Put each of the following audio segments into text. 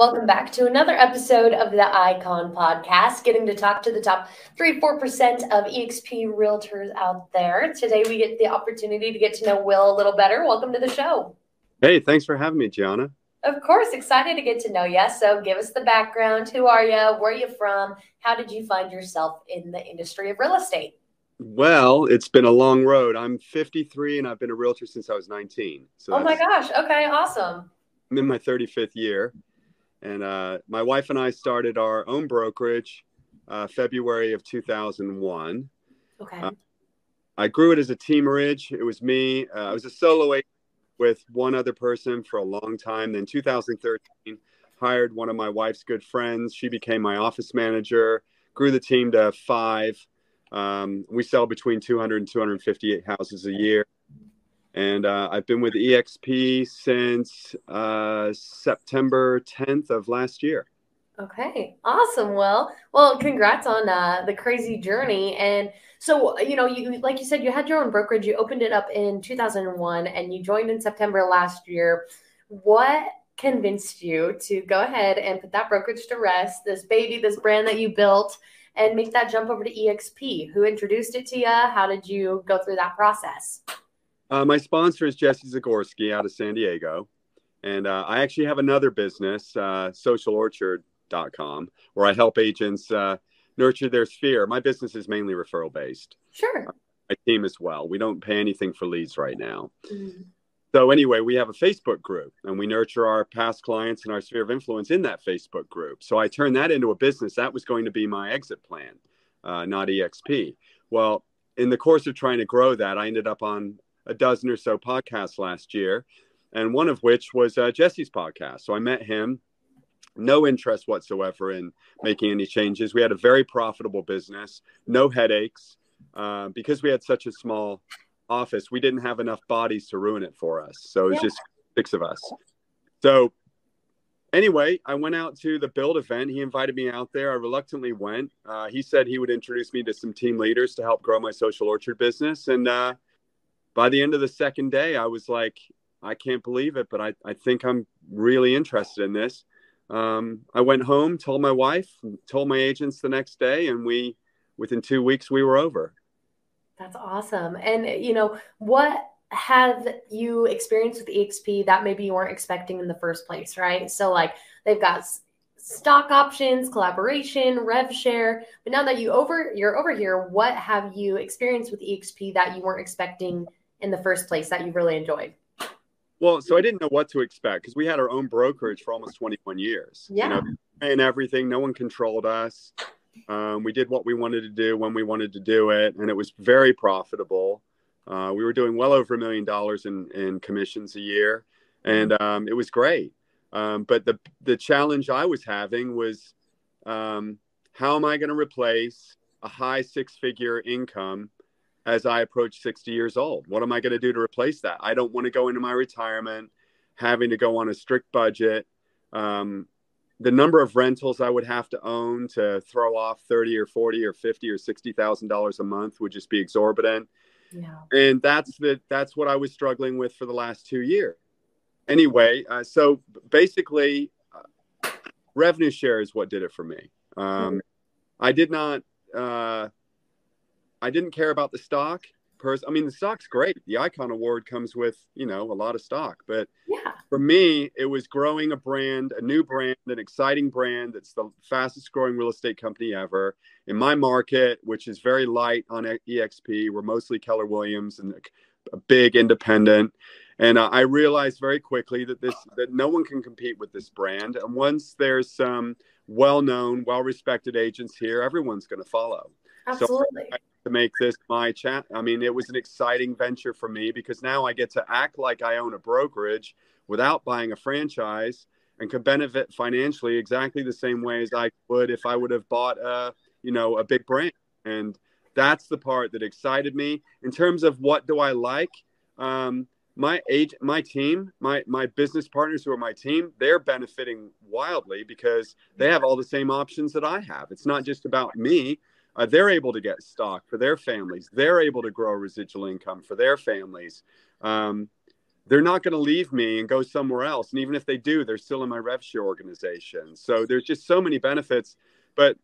Welcome back to another episode of the Icon Podcast, getting to talk to the top 3 4% of EXP realtors out there. Today, we get the opportunity to get to know Will a little better. Welcome to the show. Hey, thanks for having me, Gianna. Of course, excited to get to know you. So, give us the background. Who are you? Where are you from? How did you find yourself in the industry of real estate? Well, it's been a long road. I'm 53 and I've been a realtor since I was 19. So oh my gosh. Okay, awesome. I'm in my 35th year. And uh, my wife and I started our own brokerage uh, February of 2001. Okay. Uh, I grew it as a teamerage. It was me. Uh, I was a solo agent with one other person for a long time. Then 2013, hired one of my wife's good friends. She became my office manager. Grew the team to five. Um, we sell between 200 and 258 houses a year and uh, I've been with EXP since uh, September 10th of last year. Okay, awesome. Well, well, congrats on uh, the crazy journey. And so, you know, you like you said, you had your own brokerage. You opened it up in 2001, and you joined in September last year. What convinced you to go ahead and put that brokerage to rest? This baby, this brand that you built, and make that jump over to EXP. Who introduced it to you? How did you go through that process? Uh, my sponsor is Jesse Zagorski out of San Diego. And uh, I actually have another business, uh, socialorchard.com, where I help agents uh, nurture their sphere. My business is mainly referral based. Sure. My team as well. We don't pay anything for leads right now. Mm-hmm. So, anyway, we have a Facebook group and we nurture our past clients and our sphere of influence in that Facebook group. So, I turned that into a business. That was going to be my exit plan, uh, not EXP. Well, in the course of trying to grow that, I ended up on a dozen or so podcasts last year, and one of which was uh, Jesse's podcast. So I met him. No interest whatsoever in making any changes. We had a very profitable business, no headaches. Uh, because we had such a small office, we didn't have enough bodies to ruin it for us. So it was yeah. just six of us. So anyway, I went out to the build event. He invited me out there. I reluctantly went. Uh, he said he would introduce me to some team leaders to help grow my social orchard business. And uh, by the end of the second day, I was like, I can't believe it, but I, I think I'm really interested in this. Um, I went home, told my wife, told my agents the next day, and we, within two weeks, we were over. That's awesome. And, you know, what have you experienced with EXP that maybe you weren't expecting in the first place, right? So, like, they've got stock options, collaboration, rev share. But now that you over you're over here, what have you experienced with EXP that you weren't expecting in the first place that you really enjoyed? Well, so I didn't know what to expect because we had our own brokerage for almost 21 years. Yeah. You know, and everything. No one controlled us. Um, we did what we wanted to do when we wanted to do it, and it was very profitable. Uh, we were doing well over a million dollars in, in commissions a year, and um, it was great. Um, but the the challenge I was having was, um, how am I going to replace a high six figure income as I approach 60 years old. What am I going to do to replace that? I don't want to go into my retirement having to go on a strict budget. Um, the number of rentals I would have to own to throw off 30 or 40 or 50 or 60 thousand dollars a month would just be exorbitant. Yeah. And that's the that's what I was struggling with for the last two years. Anyway, uh, so basically, uh, revenue share is what did it for me. Um, mm-hmm. I did not. Uh, I didn't care about the stock. Pers- I mean, the stock's great. The Icon Award comes with, you know, a lot of stock. But yeah. for me, it was growing a brand, a new brand, an exciting brand that's the fastest growing real estate company ever. In my market, which is very light on EXP, we're mostly Keller Williams and a big independent. And uh, I realized very quickly that this that no one can compete with this brand. And once there's some well-known, well-respected agents here, everyone's going to follow. Absolutely. So to make this my chat. I mean, it was an exciting venture for me because now I get to act like I own a brokerage without buying a franchise and could benefit financially exactly the same way as I would if I would have bought a, you know, a big brand. And that's the part that excited me. In terms of what do I like, um, my age, my team, my my business partners who are my team, they're benefiting wildly because they have all the same options that I have. It's not just about me. Uh, they're able to get stock for their families. They're able to grow residual income for their families. Um, they're not going to leave me and go somewhere else. And even if they do, they're still in my RevShare organization. So there's just so many benefits. But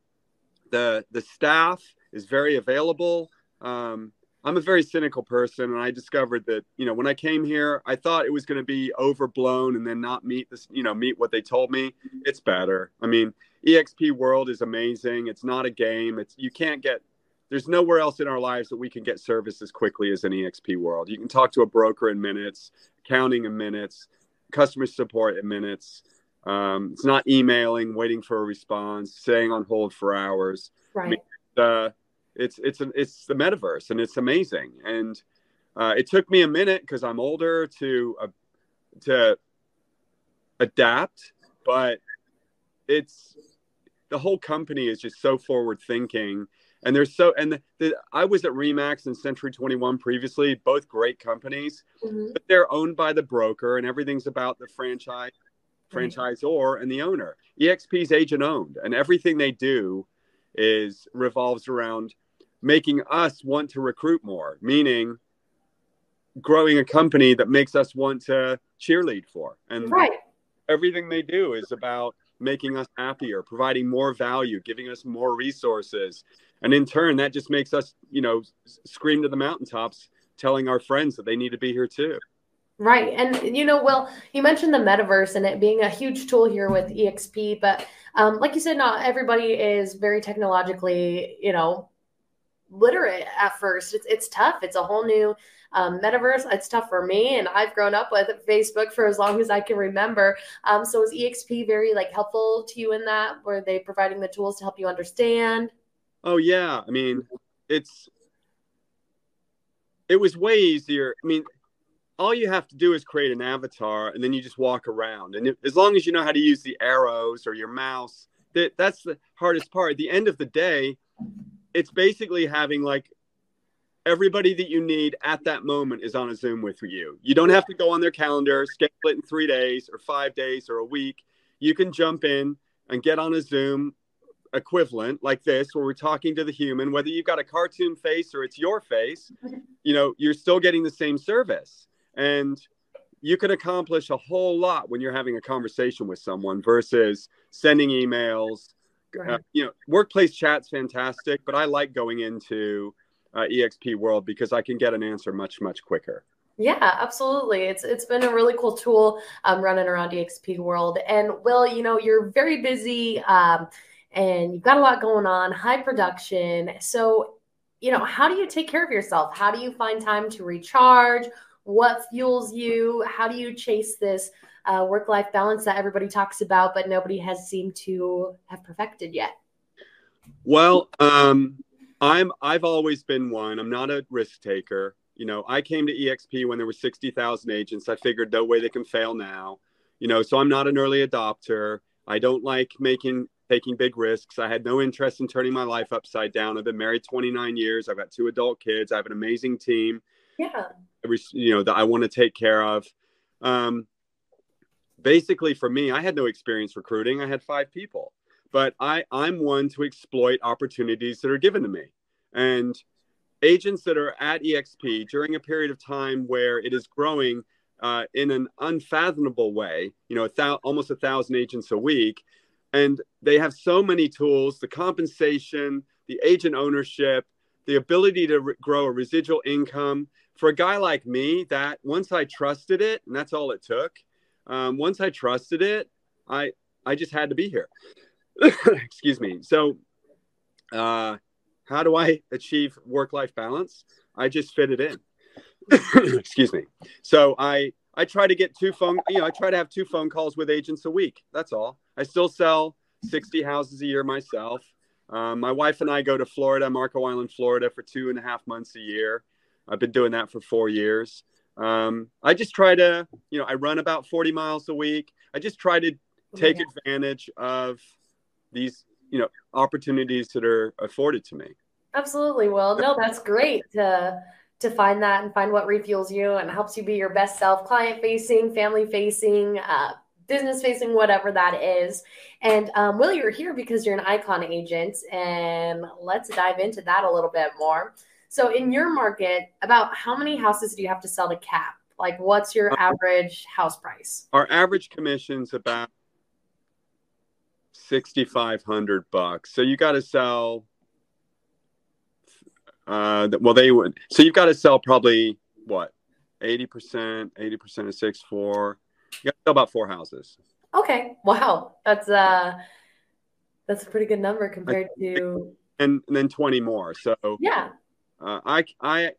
the the staff is very available. Um, I'm a very cynical person, and I discovered that you know when I came here, I thought it was going to be overblown and then not meet this, you know, meet what they told me. It's better. I mean, EXP World is amazing. It's not a game. It's you can't get. There's nowhere else in our lives that we can get service as quickly as an EXP World. You can talk to a broker in minutes, accounting in minutes, customer support in minutes. Um, it's not emailing, waiting for a response, staying on hold for hours. Right. I mean, uh, it's it's an, it's the metaverse and it's amazing. And uh, it took me a minute because i'm older to uh, to adapt but it's the whole company is just so forward thinking and there's so and the, the, i was at remax and century 21 previously both great companies mm-hmm. but they're owned by the broker and everything's about the franchise franchisor and the owner. Exp's agent owned and everything they do is revolves around making us want to recruit more, meaning growing a company that makes us want to cheerlead for. And right. everything they do is about making us happier, providing more value, giving us more resources. And in turn, that just makes us, you know, scream to the mountaintops, telling our friends that they need to be here too. Right. And, you know, well, you mentioned the metaverse and it being a huge tool here with EXP, but um, like you said, not everybody is very technologically, you know, literate at first. It's it's tough. It's a whole new um, metaverse. It's tough for me, and I've grown up with Facebook for as long as I can remember. Um, so is EXP very like helpful to you in that? Were they providing the tools to help you understand? Oh yeah, I mean, it's it was way easier. I mean, all you have to do is create an avatar, and then you just walk around. And as long as you know how to use the arrows or your mouse, that that's the hardest part. At the end of the day, it's basically having like everybody that you need at that moment is on a Zoom with you. You don't have to go on their calendar, schedule it in three days or five days or a week. You can jump in and get on a Zoom equivalent like this where we're talking to the human whether you've got a cartoon face or it's your face you know you're still getting the same service and you can accomplish a whole lot when you're having a conversation with someone versus sending emails uh, you know, workplace chat's fantastic, but I like going into uh, EXP World because I can get an answer much much quicker. Yeah, absolutely. It's it's been a really cool tool um, running around EXP World. And Will, you know, you're very busy um, and you've got a lot going on, high production. So, you know, how do you take care of yourself? How do you find time to recharge? What fuels you? How do you chase this uh, work life balance that everybody talks about, but nobody has seemed to have perfected yet? Well, um, I'm I've always been one. I'm not a risk taker. You know, I came to EXP when there were 60,000 agents. I figured no way they can fail now. You know, so I'm not an early adopter. I don't like making taking big risks. I had no interest in turning my life upside down. I've been married 29 years. I've got two adult kids. I have an amazing team. Yeah. You know that I want to take care of. Um, basically for me, I had no experience recruiting. I had five people, but I, I'm one to exploit opportunities that are given to me. And agents that are at EXP during a period of time where it is growing uh, in an unfathomable way, you know, a thou- almost a thousand agents a week, and they have so many tools the compensation, the agent ownership, the ability to re- grow a residual income. For a guy like me, that once I trusted it, and that's all it took, um, once I trusted it, I I just had to be here. Excuse me. So, uh, how do I achieve work life balance? I just fit it in. Excuse me. So I I try to get two phone you know I try to have two phone calls with agents a week. That's all. I still sell 60 houses a year myself. Um, my wife and I go to Florida, Marco Island, Florida, for two and a half months a year. I've been doing that for four years. Um, I just try to, you know, I run about 40 miles a week. I just try to take yeah. advantage of these, you know, opportunities that are afforded to me. Absolutely. Well, no, that's great to to find that and find what refuels you and helps you be your best self, client facing, family facing, uh, business facing, whatever that is. And um, Will, you're here because you're an icon agent, and let's dive into that a little bit more. So, in your market, about how many houses do you have to sell to cap? Like, what's your uh, average house price? Our average commission's about sixty five hundred bucks. So you got to sell. Uh, well, they would. So you've got to sell probably what, eighty percent, eighty percent of six four. You got to sell about four houses. Okay. Wow, that's uh, that's a pretty good number compared to. And, and then twenty more. So yeah. Uh, I I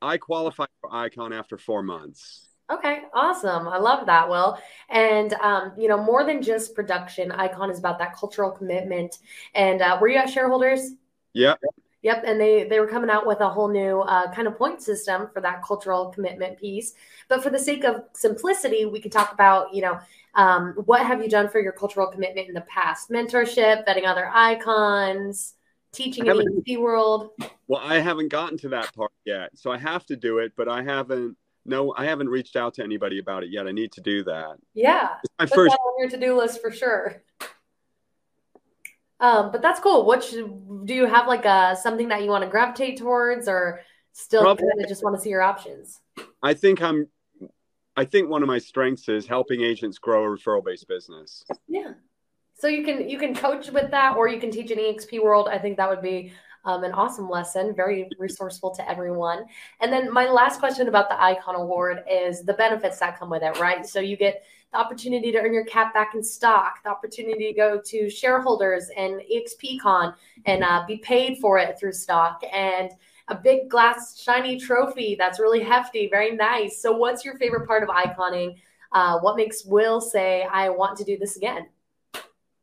I qualified for Icon after four months. Okay, awesome. I love that, Will. And um, you know, more than just production, Icon is about that cultural commitment. And uh, were you at shareholders? Yep. Yep, and they they were coming out with a whole new uh, kind of point system for that cultural commitment piece. But for the sake of simplicity, we can talk about you know um, what have you done for your cultural commitment in the past? Mentorship, vetting other icons, teaching in the world. Well, I haven't gotten to that part yet, so I have to do it. But I haven't no, I haven't reached out to anybody about it yet. I need to do that. Yeah, it's my Put first on your to-do list for sure. Um, but that's cool. What should, do you have like a uh, something that you want to gravitate towards, or still kind of just want to see your options? I think I'm. I think one of my strengths is helping agents grow a referral-based business. Yeah. So you can you can coach with that, or you can teach an EXP world. I think that would be um, an awesome lesson, very resourceful to everyone. And then my last question about the Icon Award is the benefits that come with it, right? So you get the opportunity to earn your cap back in stock, the opportunity to go to shareholders and EXPCon and uh, be paid for it through stock, and a big glass shiny trophy that's really hefty, very nice. So, what's your favorite part of iconing? Uh, what makes Will say, I want to do this again?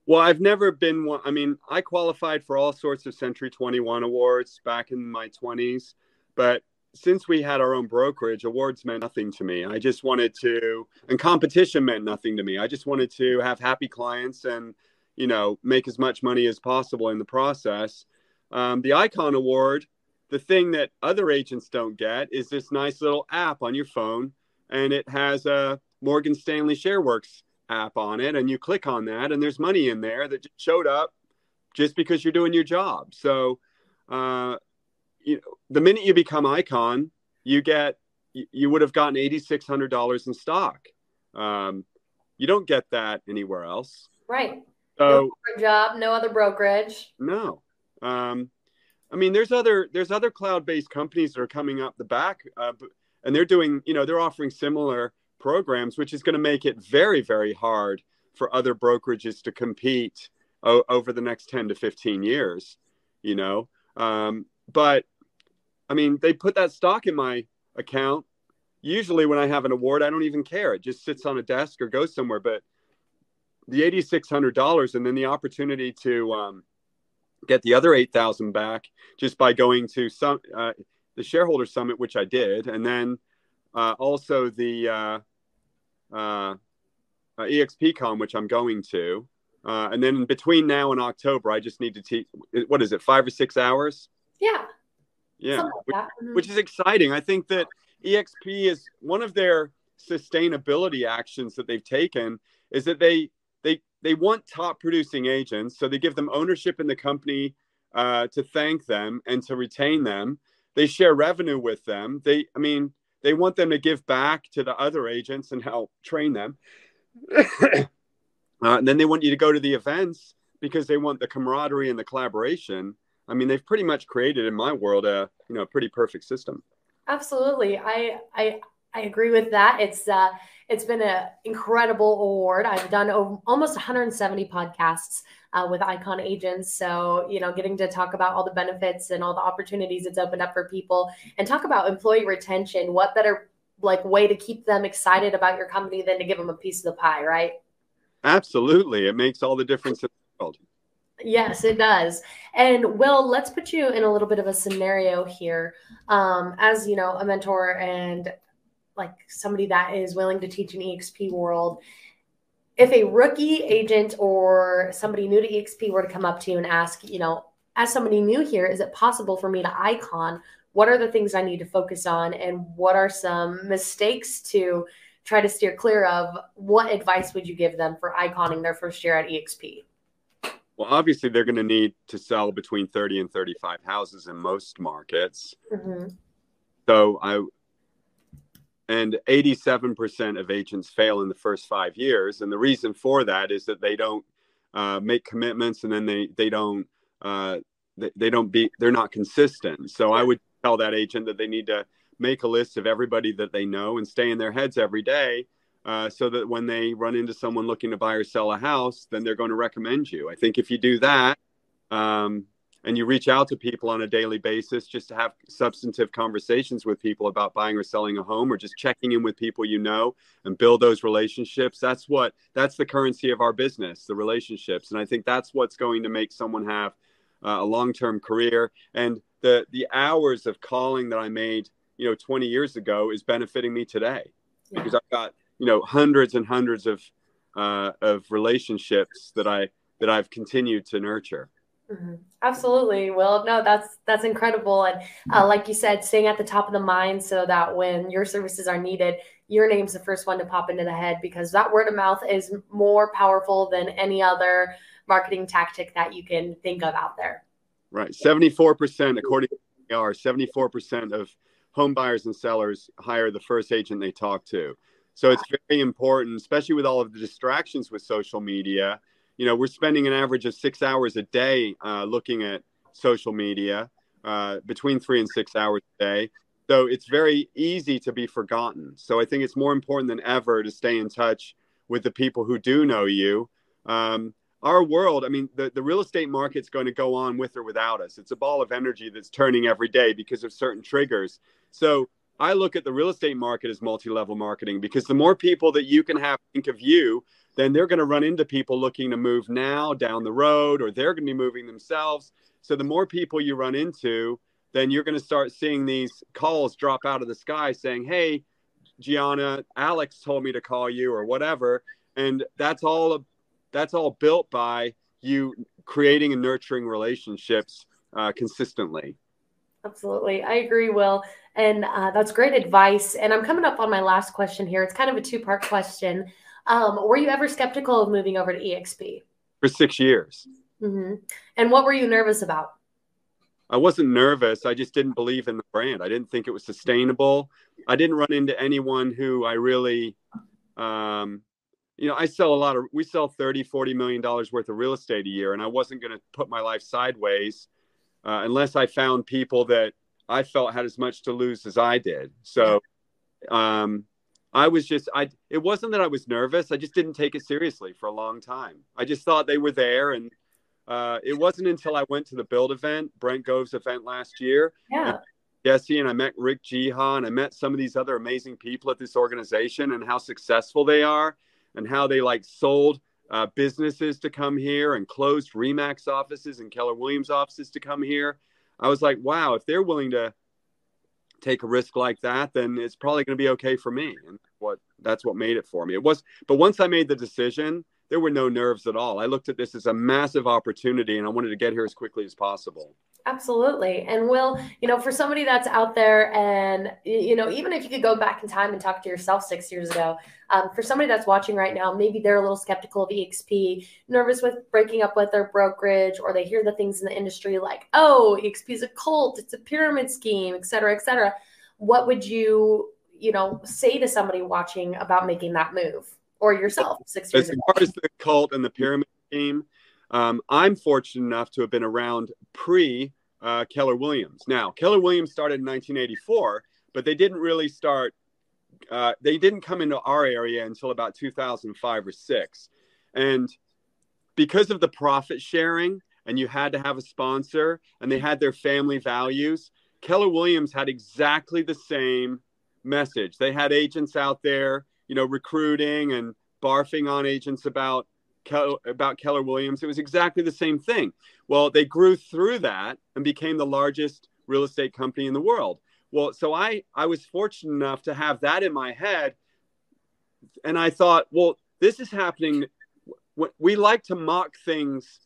Well, I've never been one. I mean, I qualified for all sorts of Century 21 awards back in my 20s, but since we had our own brokerage, awards meant nothing to me. I just wanted to, and competition meant nothing to me. I just wanted to have happy clients and, you know, make as much money as possible in the process. Um, the Icon Award, the thing that other agents don't get is this nice little app on your phone, and it has a Morgan Stanley ShareWorks app on it and you click on that and there's money in there that showed up just because you're doing your job. So, uh, you know, the minute you become icon, you get you would have gotten eighty six hundred dollars in stock. Um, you don't get that anywhere else. Right. So no job, no other brokerage. No. Um, I mean, there's other there's other cloud based companies that are coming up the back, uh, and they're doing you know they're offering similar programs, which is going to make it very, very hard for other brokerages to compete o- over the next 10 to 15 years, you know. Um, but I mean, they put that stock in my account. Usually, when I have an award, I don't even care. It just sits on a desk or goes somewhere. But the $8,600 and then the opportunity to um, get the other 8,000 back just by going to some uh, the shareholder summit, which I did, and then uh, also the uh, uh, uh, EXPCon, which I'm going to. Uh, and then between now and October, I just need to teach. What is it, five or six hours? Yeah. Yeah, like which, mm-hmm. which is exciting. I think that EXP is one of their sustainability actions that they've taken is that they they they want top producing agents, so they give them ownership in the company uh, to thank them and to retain them. They share revenue with them. They, I mean, they want them to give back to the other agents and help train them. uh, and then they want you to go to the events because they want the camaraderie and the collaboration. I mean, they've pretty much created in my world a you know a pretty perfect system. Absolutely, I I I agree with that. It's uh it's been an incredible award. I've done almost 170 podcasts uh, with Icon agents. So, you know, getting to talk about all the benefits and all the opportunities it's opened up for people and talk about employee retention. What better like way to keep them excited about your company than to give them a piece of the pie, right? Absolutely. It makes all the difference in the world. Yes, it does. And Will, let's put you in a little bit of a scenario here. Um, as you know, a mentor and like somebody that is willing to teach an EXP world. If a rookie agent or somebody new to EXP were to come up to you and ask, you know, as somebody new here, is it possible for me to icon? What are the things I need to focus on? And what are some mistakes to try to steer clear of? What advice would you give them for iconing their first year at EXP? Well, obviously, they're going to need to sell between 30 and 35 houses in most markets. Mm-hmm. So I, and 87% of agents fail in the first five years. And the reason for that is that they don't uh, make commitments and then they, they don't, uh, they, they don't be, they're not consistent. So I would tell that agent that they need to make a list of everybody that they know and stay in their heads every day uh, so that when they run into someone looking to buy or sell a house, then they're going to recommend you. I think if you do that um, and you reach out to people on a daily basis just to have substantive conversations with people about buying or selling a home or just checking in with people you know and build those relationships, that's what that's the currency of our business, the relationships. And I think that's what's going to make someone have uh, a long-term career and the the hours of calling that I made, you know, 20 years ago is benefiting me today yeah. because I've got you know hundreds and hundreds of uh, of relationships that I that I've continued to nurture. Mm-hmm. Absolutely. Well, no, that's that's incredible, and uh, like you said, staying at the top of the mind so that when your services are needed, your name's the first one to pop into the head because that word of mouth is more powerful than any other marketing tactic that you can think of out there. Right, seventy-four percent, according to AR, seventy-four percent of home buyers and sellers hire the first agent they talk to. So it's very important, especially with all of the distractions with social media. You know, we're spending an average of six hours a day uh, looking at social media, uh, between three and six hours a day. So it's very easy to be forgotten. So I think it's more important than ever to stay in touch with the people who do know you. Um, our world, I mean, the, the real estate market's going to go on with or without us. It's a ball of energy that's turning every day because of certain triggers. So I look at the real estate market as multi-level marketing because the more people that you can have think of you, then they're going to run into people looking to move now down the road, or they're going to be moving themselves. So the more people you run into, then you're going to start seeing these calls drop out of the sky saying, "Hey, Gianna, Alex told me to call you," or whatever, and that's all. That's all built by you creating and nurturing relationships uh, consistently. Absolutely. I agree, Will. And uh, that's great advice. And I'm coming up on my last question here. It's kind of a two part question. Um, were you ever skeptical of moving over to EXP? For six years. Mm-hmm. And what were you nervous about? I wasn't nervous. I just didn't believe in the brand. I didn't think it was sustainable. I didn't run into anyone who I really, um, you know, I sell a lot of, we sell 30, 40 million dollars worth of real estate a year. And I wasn't going to put my life sideways uh, unless I found people that I felt had as much to lose as I did. So um, I was just, I, it wasn't that I was nervous. I just didn't take it seriously for a long time. I just thought they were there. And uh, it wasn't until I went to the build event, Brent Gove's event last year. Yeah. Jesse and I met Rick Jiha and I met some of these other amazing people at this organization and how successful they are and how they like sold uh, businesses to come here and closed Remax offices and Keller Williams offices to come here. I was like, wow, if they're willing to take a risk like that, then it's probably going to be okay for me. And what that's what made it for me. It was, but once I made the decision, there were no nerves at all. I looked at this as a massive opportunity and I wanted to get here as quickly as possible. Absolutely. And Will, you know, for somebody that's out there and, you know, even if you could go back in time and talk to yourself six years ago, um, for somebody that's watching right now, maybe they're a little skeptical of EXP, nervous with breaking up with their brokerage, or they hear the things in the industry like, oh, EXP is a cult, it's a pyramid scheme, et cetera, et cetera. What would you, you know, say to somebody watching about making that move or yourself six years as ago? As far as the cult and the pyramid scheme, um, I'm fortunate enough to have been around pre uh, Keller Williams. Now, Keller Williams started in 1984, but they didn't really start. Uh, they didn't come into our area until about 2005 or six, and because of the profit sharing, and you had to have a sponsor, and they had their family values. Keller Williams had exactly the same message. They had agents out there, you know, recruiting and barfing on agents about about Keller Williams, it was exactly the same thing. Well, they grew through that and became the largest real estate company in the world. Well, so I I was fortunate enough to have that in my head, and I thought, well, this is happening. We like to mock things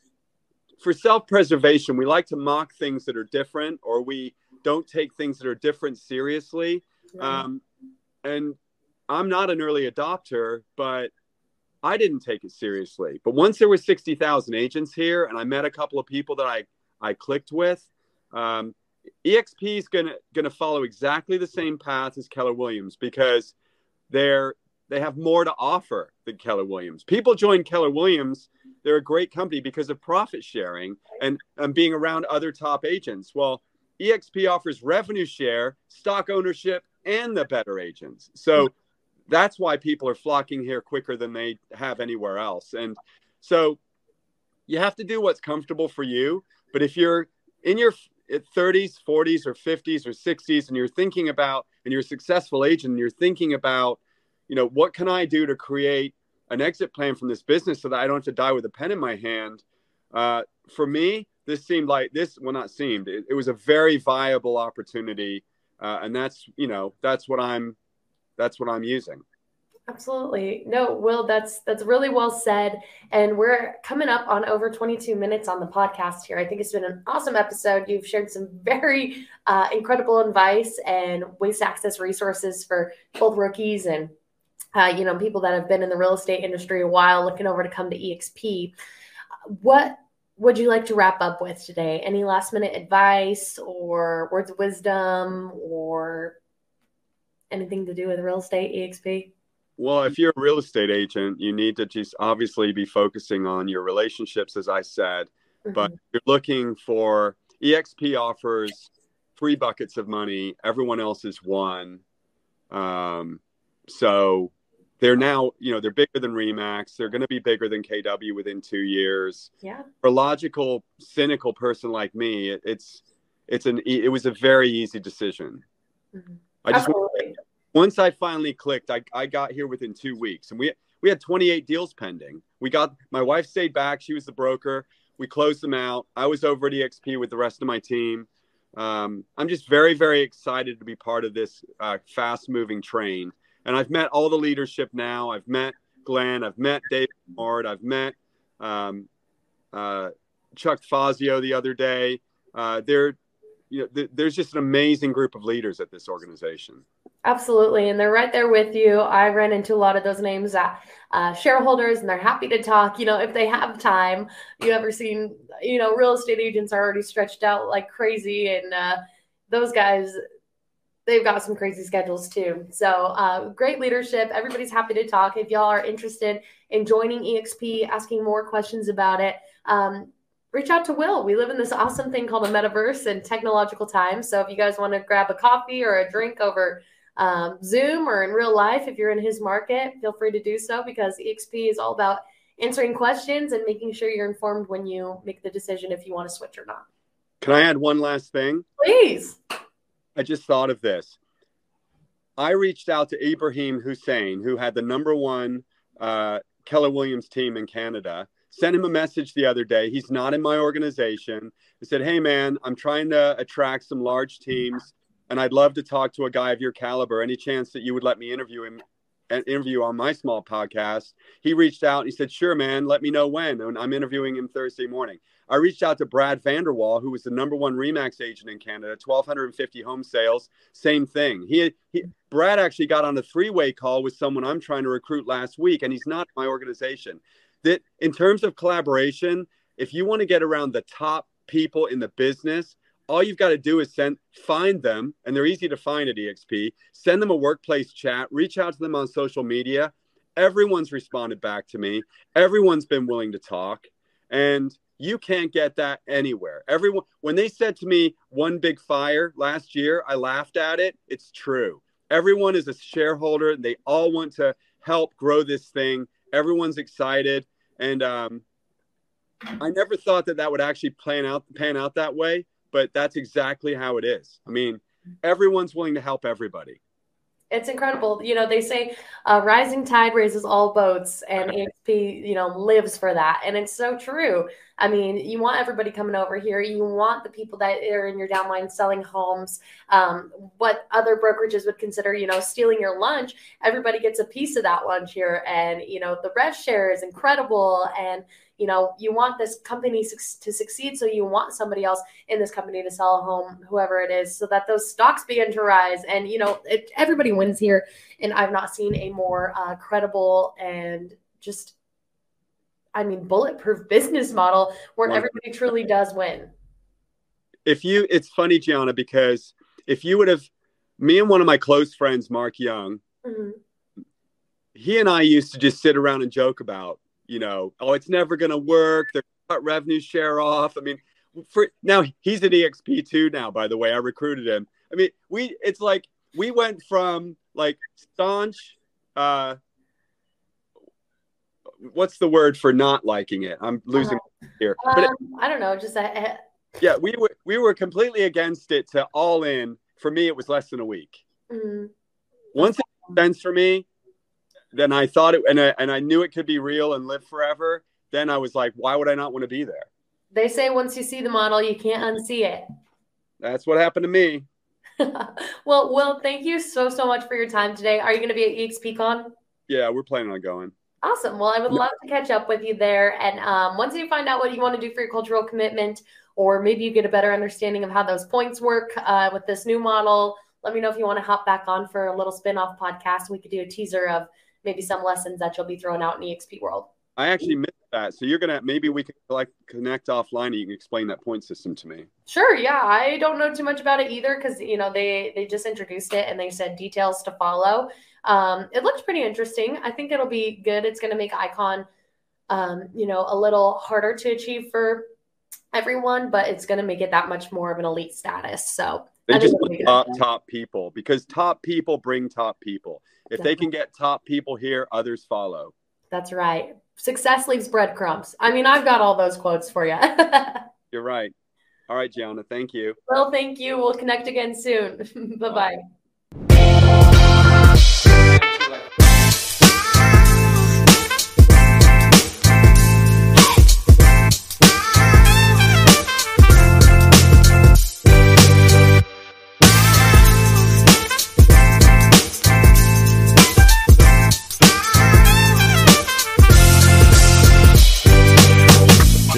for self-preservation. We like to mock things that are different, or we don't take things that are different seriously. Um, and I'm not an early adopter, but I didn't take it seriously. But once there were 60,000 agents here and I met a couple of people that I, I clicked with, um, EXP is going to follow exactly the same path as Keller Williams because they're they have more to offer than Keller Williams. People join Keller Williams, they're a great company because of profit sharing and, and being around other top agents. Well, EXP offers revenue share, stock ownership, and the better agents. So that's why people are flocking here quicker than they have anywhere else. And so you have to do what's comfortable for you. But if you're in your 30s, 40s, or 50s or 60s, and you're thinking about, and you're a successful agent, and you're thinking about, you know, what can I do to create an exit plan from this business so that I don't have to die with a pen in my hand? Uh, for me, this seemed like this, well, not seemed, it, it was a very viable opportunity. Uh, and that's, you know, that's what I'm that's what I'm using. Absolutely. No, Will, that's that's really well said. And we're coming up on over 22 minutes on the podcast here. I think it's been an awesome episode. You've shared some very uh, incredible advice and ways to access resources for both rookies and uh, you know people that have been in the real estate industry a while, looking over to come to EXP. What would you like to wrap up with today? Any last minute advice or words of wisdom or anything to do with real estate exp well if you're a real estate agent you need to just obviously be focusing on your relationships as i said. Mm-hmm. but you're looking for exp offers three buckets of money. Everyone else is one. Um, so they're now you know they're bigger than remax. They're going to be bigger than kw within two years. Yeah. For a logical cynical person like me it, it's it's an it was a very easy decision. Mm-hmm. I just once I finally clicked, I, I got here within two weeks, and we we had 28 deals pending. We got my wife stayed back; she was the broker. We closed them out. I was over at EXP with the rest of my team. Um, I'm just very very excited to be part of this uh, fast moving train. And I've met all the leadership now. I've met Glenn. I've met Dave Mard. I've met um, uh, Chuck Fazio the other day. Uh, they're you know, th- there's just an amazing group of leaders at this organization. Absolutely. And they're right there with you. I ran into a lot of those names at uh, shareholders and they're happy to talk. You know, if they have time, you ever seen, you know, real estate agents are already stretched out like crazy. And uh, those guys, they've got some crazy schedules too. So uh, great leadership. Everybody's happy to talk. If y'all are interested in joining EXP, asking more questions about it, um, reach out to Will. We live in this awesome thing called a metaverse and technological times. So if you guys want to grab a coffee or a drink over um, Zoom or in real life, if you're in his market, feel free to do so because EXP is all about answering questions and making sure you're informed when you make the decision if you want to switch or not. Can I add one last thing? Please. I just thought of this. I reached out to Ibrahim Hussein, who had the number one uh, Keller Williams team in Canada sent him a message the other day. He's not in my organization. I said, Hey, man, I'm trying to attract some large teams, and I'd love to talk to a guy of your caliber. Any chance that you would let me interview him? An interview on my small podcast. He reached out and he said, Sure, man, let me know when. And I'm interviewing him Thursday morning. I reached out to Brad Vanderwall, who was the number one Remax agent in Canada, 1,250 home sales. Same thing. He, he Brad actually got on a three way call with someone I'm trying to recruit last week, and he's not my organization that in terms of collaboration, if you want to get around the top people in the business, all you've got to do is send find them and they're easy to find at exp send them a workplace chat reach out to them on social media. Everyone's responded back to me. Everyone's been willing to talk and you can't get that anywhere. Everyone when they said to me one big fire last year i laughed at it. It's true. Everyone is a shareholder. They all want to help grow this thing. Everyone's excited and um, I never thought that that would actually plan out pan out that way, but that's exactly how it is. I mean, everyone's willing to help everybody. It's incredible. You know, they say uh, rising tide raises all boats, and EXP, you know, lives for that. And it's so true. I mean, you want everybody coming over here. You want the people that are in your downline selling homes. Um, what other brokerages would consider, you know, stealing your lunch. Everybody gets a piece of that lunch here, and you know, the rev share is incredible. And you know you want this company to succeed so you want somebody else in this company to sell a home whoever it is so that those stocks begin to rise. And you know it, everybody wins here and i've not seen a more uh, credible and just i mean bulletproof business model where everybody truly does win. If you it's funny gianna because if you would have me and one of my close friends mark young mm-hmm. he and i used to just sit around and joke about you know, oh, it's never going to work. They're cut revenue share off. I mean, for now he's an exp too now. By the way, I recruited him. I mean, we it's like we went from like staunch. uh What's the word for not liking it? I'm losing uh, here. Um, but it, I don't know. Just a, yeah, we were we were completely against it to all in. For me, it was less than a week. Mm-hmm. Once it makes sense for me, then I thought it, and I, and I knew it could be real and live forever. Then I was like, why would I not want to be there? They say once you see the model, you can't unsee it. That's what happened to me. well, Will, thank you so so much for your time today. Are you going to be at EXPCon? Yeah, we're planning on going. Awesome. Well, I would love to catch up with you there. And um, once you find out what you want to do for your cultural commitment, or maybe you get a better understanding of how those points work uh, with this new model, let me know if you want to hop back on for a little spin off podcast. We could do a teaser of maybe some lessons that you'll be throwing out in exp world. I actually missed that. So you're gonna maybe we can like connect offline and you can explain that point system to me. Sure yeah. I don't know too much about it either because you know they they just introduced it and they said details to follow. Um, it looks pretty interesting. I think it'll be good. It's going to make icon um, you know a little harder to achieve for everyone but it's going to make it that much more of an elite status. So they just top top people because top people bring top people. If Definitely. they can get top people here, others follow. That's right. Success leaves breadcrumbs. I mean, I've got all those quotes for you. You're right. All right, Gianna. Thank you. Well, thank you. We'll connect again soon. bye bye.